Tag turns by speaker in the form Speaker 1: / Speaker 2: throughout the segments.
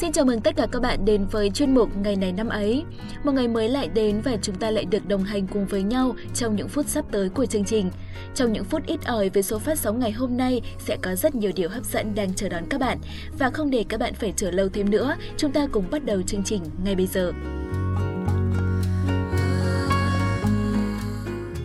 Speaker 1: Xin chào mừng tất cả các bạn đến với chuyên mục Ngày này năm ấy. Một ngày mới lại đến và chúng ta lại được đồng hành cùng với nhau trong những phút sắp tới của chương trình. Trong những phút ít ỏi với số phát sóng ngày hôm nay sẽ có rất nhiều điều hấp dẫn đang chờ đón các bạn. Và không để các bạn phải chờ lâu thêm nữa, chúng ta cùng bắt đầu chương trình ngay bây giờ.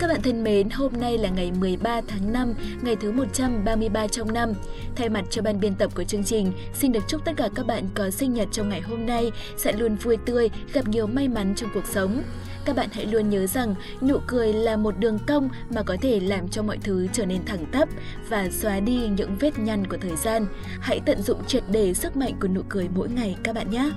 Speaker 1: Các bạn thân mến, hôm nay là ngày 13 tháng 5, ngày thứ 133 trong năm. Thay mặt cho ban biên tập của chương trình, xin được chúc tất cả các bạn có sinh nhật trong ngày hôm nay sẽ luôn vui tươi, gặp nhiều may mắn trong cuộc sống. Các bạn hãy luôn nhớ rằng nụ cười là một đường cong mà có thể làm cho mọi thứ trở nên thẳng tắp và xóa đi những vết nhăn của thời gian. Hãy tận dụng triệt để sức mạnh của nụ cười mỗi ngày các bạn nhé.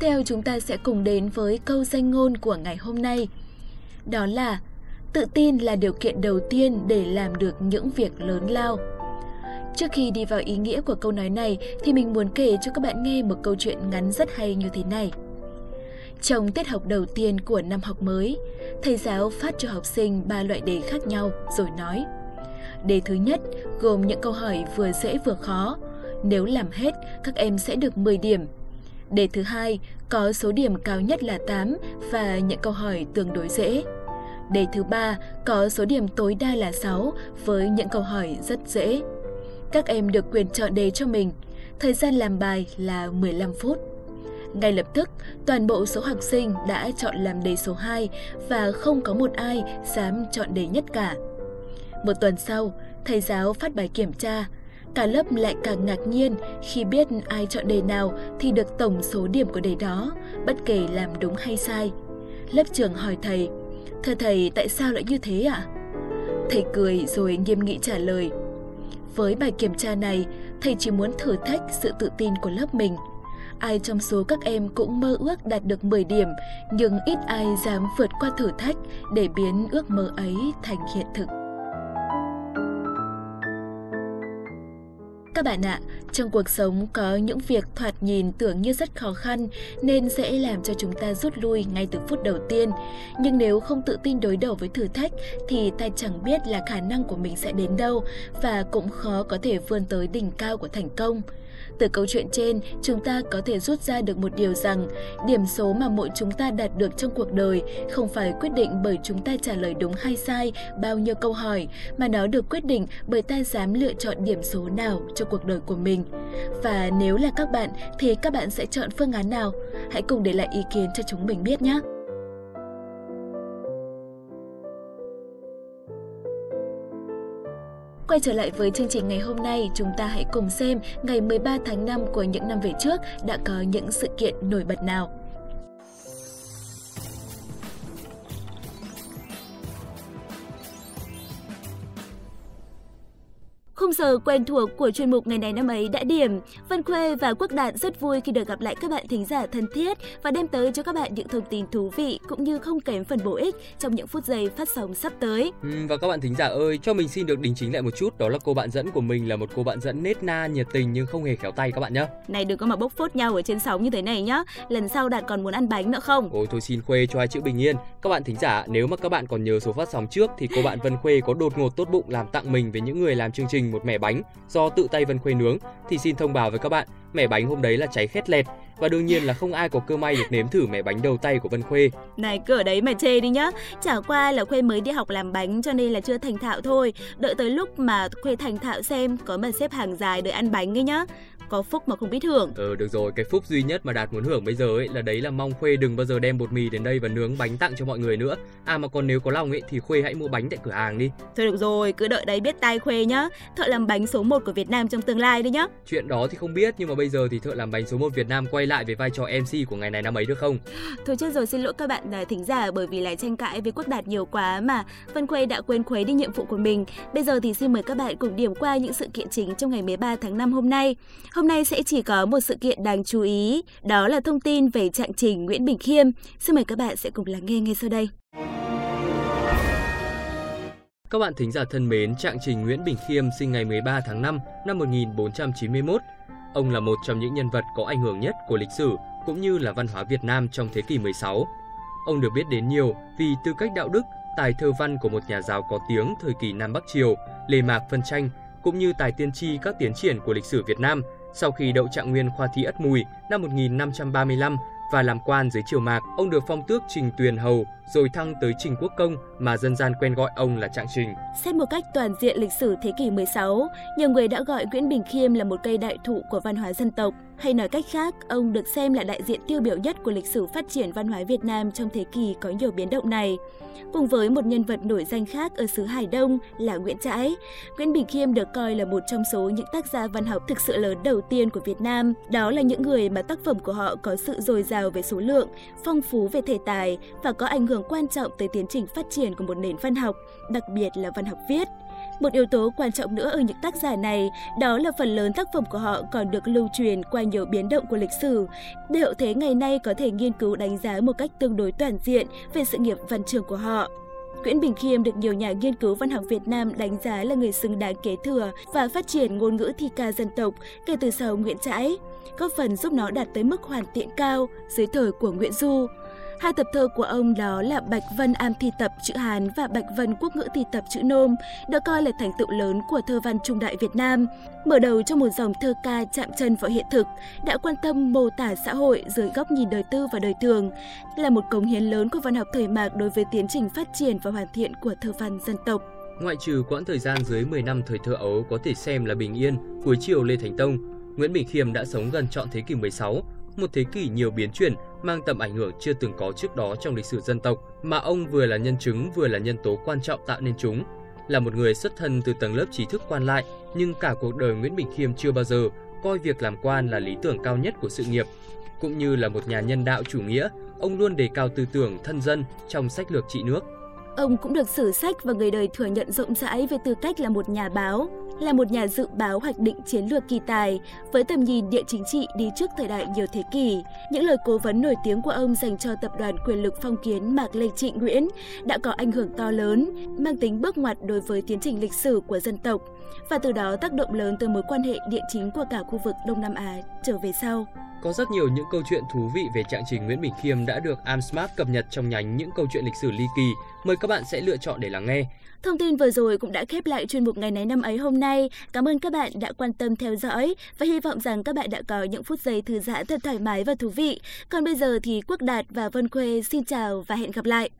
Speaker 1: Theo chúng ta sẽ cùng đến với câu danh ngôn của ngày hôm nay. Đó là tự tin là điều kiện đầu tiên để làm được những việc lớn lao. Trước khi đi vào ý nghĩa của câu nói này thì mình muốn kể cho các bạn nghe một câu chuyện ngắn rất hay như thế này. Trong tiết học đầu tiên của năm học mới, thầy giáo phát cho học sinh ba loại đề khác nhau rồi nói Đề thứ nhất gồm những câu hỏi vừa dễ vừa khó. Nếu làm hết, các em sẽ được 10 điểm Đề thứ hai có số điểm cao nhất là 8 và những câu hỏi tương đối dễ. Đề thứ ba có số điểm tối đa là 6 với những câu hỏi rất dễ. Các em được quyền chọn đề cho mình. Thời gian làm bài là 15 phút. Ngay lập tức, toàn bộ số học sinh đã chọn làm đề số 2 và không có một ai dám chọn đề nhất cả. Một tuần sau, thầy giáo phát bài kiểm tra Cả lớp lại càng ngạc nhiên khi biết ai chọn đề nào thì được tổng số điểm của đề đó, bất kể làm đúng hay sai. Lớp trưởng hỏi thầy, Thưa thầy, tại sao lại như thế ạ? Thầy cười rồi nghiêm nghị trả lời. Với bài kiểm tra này, thầy chỉ muốn thử thách sự tự tin của lớp mình. Ai trong số các em cũng mơ ước đạt được 10 điểm, nhưng ít ai dám vượt qua thử thách để biến ước mơ ấy thành hiện thực. Các bạn ạ, trong cuộc sống có những việc thoạt nhìn tưởng như rất khó khăn nên sẽ làm cho chúng ta rút lui ngay từ phút đầu tiên. Nhưng nếu không tự tin đối đầu với thử thách thì ta chẳng biết là khả năng của mình sẽ đến đâu và cũng khó có thể vươn tới đỉnh cao của thành công. Từ câu chuyện trên, chúng ta có thể rút ra được một điều rằng điểm số mà mỗi chúng ta đạt được trong cuộc đời không phải quyết định bởi chúng ta trả lời đúng hay sai bao nhiêu câu hỏi, mà nó được quyết định bởi ta dám lựa chọn điểm số nào cho cuộc đời của mình. Và nếu là các bạn thì các bạn sẽ chọn phương án nào? Hãy cùng để lại ý kiến cho chúng mình biết nhé! Quay trở lại với chương trình ngày hôm nay, chúng ta hãy cùng xem ngày 13 tháng 5 của những năm về trước đã có những sự kiện nổi bật nào. Khung giờ quen thuộc của chuyên mục ngày này năm ấy đã điểm. Vân Khuê và Quốc Đạt rất vui khi được gặp lại các bạn thính giả thân thiết và đem tới cho các bạn những thông tin thú vị cũng như không kém phần bổ ích trong những phút giây phát sóng sắp tới.
Speaker 2: Ừ, và các bạn thính giả ơi, cho mình xin được đính chính lại một chút, đó là cô bạn dẫn của mình là một cô bạn dẫn nết na, nhiệt tình nhưng không hề khéo tay các bạn nhé.
Speaker 1: Này đừng có mà bốc phốt nhau ở trên sóng như thế này nhá. Lần sau Đạt còn muốn ăn bánh nữa không?
Speaker 2: Ôi thôi xin Khuê cho hai chữ bình yên. Các bạn thính giả, nếu mà các bạn còn nhớ số phát sóng trước thì cô bạn Vân Khuê có đột ngột tốt bụng làm tặng mình với những người làm chương trình một mẻ bánh do tự tay Vân Khuê nướng thì xin thông báo với các bạn, mẻ bánh hôm đấy là cháy khét lẹt và đương nhiên là không ai có cơ may được nếm thử mẻ bánh đầu tay của Vân Khuê.
Speaker 1: Này cứ ở đấy mà chê đi nhá. Chả qua là Khuê mới đi học làm bánh cho nên là chưa thành thạo thôi. Đợi tới lúc mà Khuê thành thạo xem có mà xếp hàng dài đợi ăn bánh ấy nhá có phúc mà không biết hưởng.
Speaker 2: Ừ được rồi, cái phúc duy nhất mà Đạt muốn hưởng bây giờ ấy là đấy là mong Khuê đừng bao giờ đem bột mì đến đây và nướng bánh tặng cho mọi người nữa. À mà còn nếu có lòng ấy thì Khuê hãy mua bánh tại cửa hàng đi.
Speaker 1: Thôi được rồi, cứ đợi đấy biết tay Khuê nhá. Thợ làm bánh số 1 của Việt Nam trong tương lai đi nhá.
Speaker 2: Chuyện đó thì không biết nhưng mà bây giờ thì thợ làm bánh số 1 Việt Nam quay lại với vai trò MC của ngày này năm ấy được không?
Speaker 1: Thôi chết rồi xin lỗi các bạn à, thính giả bởi vì lại tranh cãi với Quốc Đạt nhiều quá mà Vân Khuê đã quên khuấy đi nhiệm vụ của mình. Bây giờ thì xin mời các bạn cùng điểm qua những sự kiện chính trong ngày 13 tháng 5 hôm nay. Hôm nay sẽ chỉ có một sự kiện đáng chú ý, đó là thông tin về trạng trình Nguyễn Bình Khiêm. Xin mời các bạn sẽ cùng lắng nghe ngay sau đây.
Speaker 2: Các bạn thính giả thân mến, trạng trình Nguyễn Bình Khiêm sinh ngày 13 tháng 5 năm 1491. Ông là một trong những nhân vật có ảnh hưởng nhất của lịch sử cũng như là văn hóa Việt Nam trong thế kỷ 16. Ông được biết đến nhiều vì tư cách đạo đức, tài thơ văn của một nhà giáo có tiếng thời kỳ Nam Bắc Triều, Lê Mạc phân tranh, cũng như tài tiên tri các tiến triển của lịch sử Việt Nam sau khi đậu trạng nguyên khoa thi Ất Mùi năm 1535 và làm quan dưới triều Mạc, ông được phong tước Trình Tuyền Hầu rồi thăng tới Trình Quốc Công mà dân gian quen gọi ông là Trạng Trình.
Speaker 1: Xét một cách toàn diện lịch sử thế kỷ 16, nhiều người đã gọi Nguyễn Bình Khiêm là một cây đại thụ của văn hóa dân tộc. Hay nói cách khác, ông được xem là đại diện tiêu biểu nhất của lịch sử phát triển văn hóa Việt Nam trong thế kỷ có nhiều biến động này. Cùng với một nhân vật nổi danh khác ở xứ Hải Đông là Nguyễn Trãi, Nguyễn Bình Khiêm được coi là một trong số những tác gia văn học thực sự lớn đầu tiên của Việt Nam. Đó là những người mà tác phẩm của họ có sự dồi dào về số lượng, phong phú về thể tài và có ảnh hưởng hưởng quan trọng tới tiến trình phát triển của một nền văn học, đặc biệt là văn học viết. Một yếu tố quan trọng nữa ở những tác giả này đó là phần lớn tác phẩm của họ còn được lưu truyền qua nhiều biến động của lịch sử, để hậu thế ngày nay có thể nghiên cứu đánh giá một cách tương đối toàn diện về sự nghiệp văn trường của họ. Nguyễn Bình Khiêm được nhiều nhà nghiên cứu văn học Việt Nam đánh giá là người xứng đáng kế thừa và phát triển ngôn ngữ thi ca dân tộc kể từ sau Nguyễn Trãi, góp phần giúp nó đạt tới mức hoàn thiện cao dưới thời của Nguyễn Du. Hai tập thơ của ông đó là Bạch Vân Am thi tập chữ Hán và Bạch Vân Quốc ngữ thi tập chữ Nôm, được coi là thành tựu lớn của thơ văn trung đại Việt Nam. Mở đầu cho một dòng thơ ca chạm chân vào hiện thực, đã quan tâm mô tả xã hội dưới góc nhìn đời tư và đời thường, là một cống hiến lớn của văn học thời mạc đối với tiến trình phát triển và hoàn thiện của thơ văn dân tộc.
Speaker 2: Ngoại trừ quãng thời gian dưới 10 năm thời thơ ấu có thể xem là bình yên, cuối chiều Lê Thánh Tông, Nguyễn Bình Khiêm đã sống gần trọn thế kỷ 16, một thế kỷ nhiều biến chuyển, mang tầm ảnh hưởng chưa từng có trước đó trong lịch sử dân tộc, mà ông vừa là nhân chứng vừa là nhân tố quan trọng tạo nên chúng. Là một người xuất thân từ tầng lớp trí thức quan lại, nhưng cả cuộc đời Nguyễn Bình Khiêm chưa bao giờ coi việc làm quan là lý tưởng cao nhất của sự nghiệp. Cũng như là một nhà nhân đạo chủ nghĩa, ông luôn đề cao tư tưởng thân dân trong sách lược trị nước.
Speaker 1: Ông cũng được sử sách và người đời thừa nhận rộng rãi về tư cách là một nhà báo, là một nhà dự báo hoạch định chiến lược kỳ tài với tầm nhìn địa chính trị đi trước thời đại nhiều thế kỷ. Những lời cố vấn nổi tiếng của ông dành cho tập đoàn quyền lực phong kiến Mạc Lê Trịnh Nguyễn đã có ảnh hưởng to lớn, mang tính bước ngoặt đối với tiến trình lịch sử của dân tộc và từ đó tác động lớn tới mối quan hệ địa chính của cả khu vực Đông Nam Á trở về sau.
Speaker 2: Có rất nhiều những câu chuyện thú vị về trạng trình Nguyễn Bình Khiêm đã được Amsmart cập nhật trong nhánh những câu chuyện lịch sử ly kỳ. Mời các bạn sẽ lựa chọn để lắng nghe.
Speaker 1: Thông tin vừa rồi cũng đã khép lại chuyên mục ngày này năm ấy hôm nay. Cảm ơn các bạn đã quan tâm theo dõi và hy vọng rằng các bạn đã có những phút giây thư giãn thật thoải mái và thú vị. Còn bây giờ thì Quốc Đạt và Vân Khuê xin chào và hẹn gặp lại.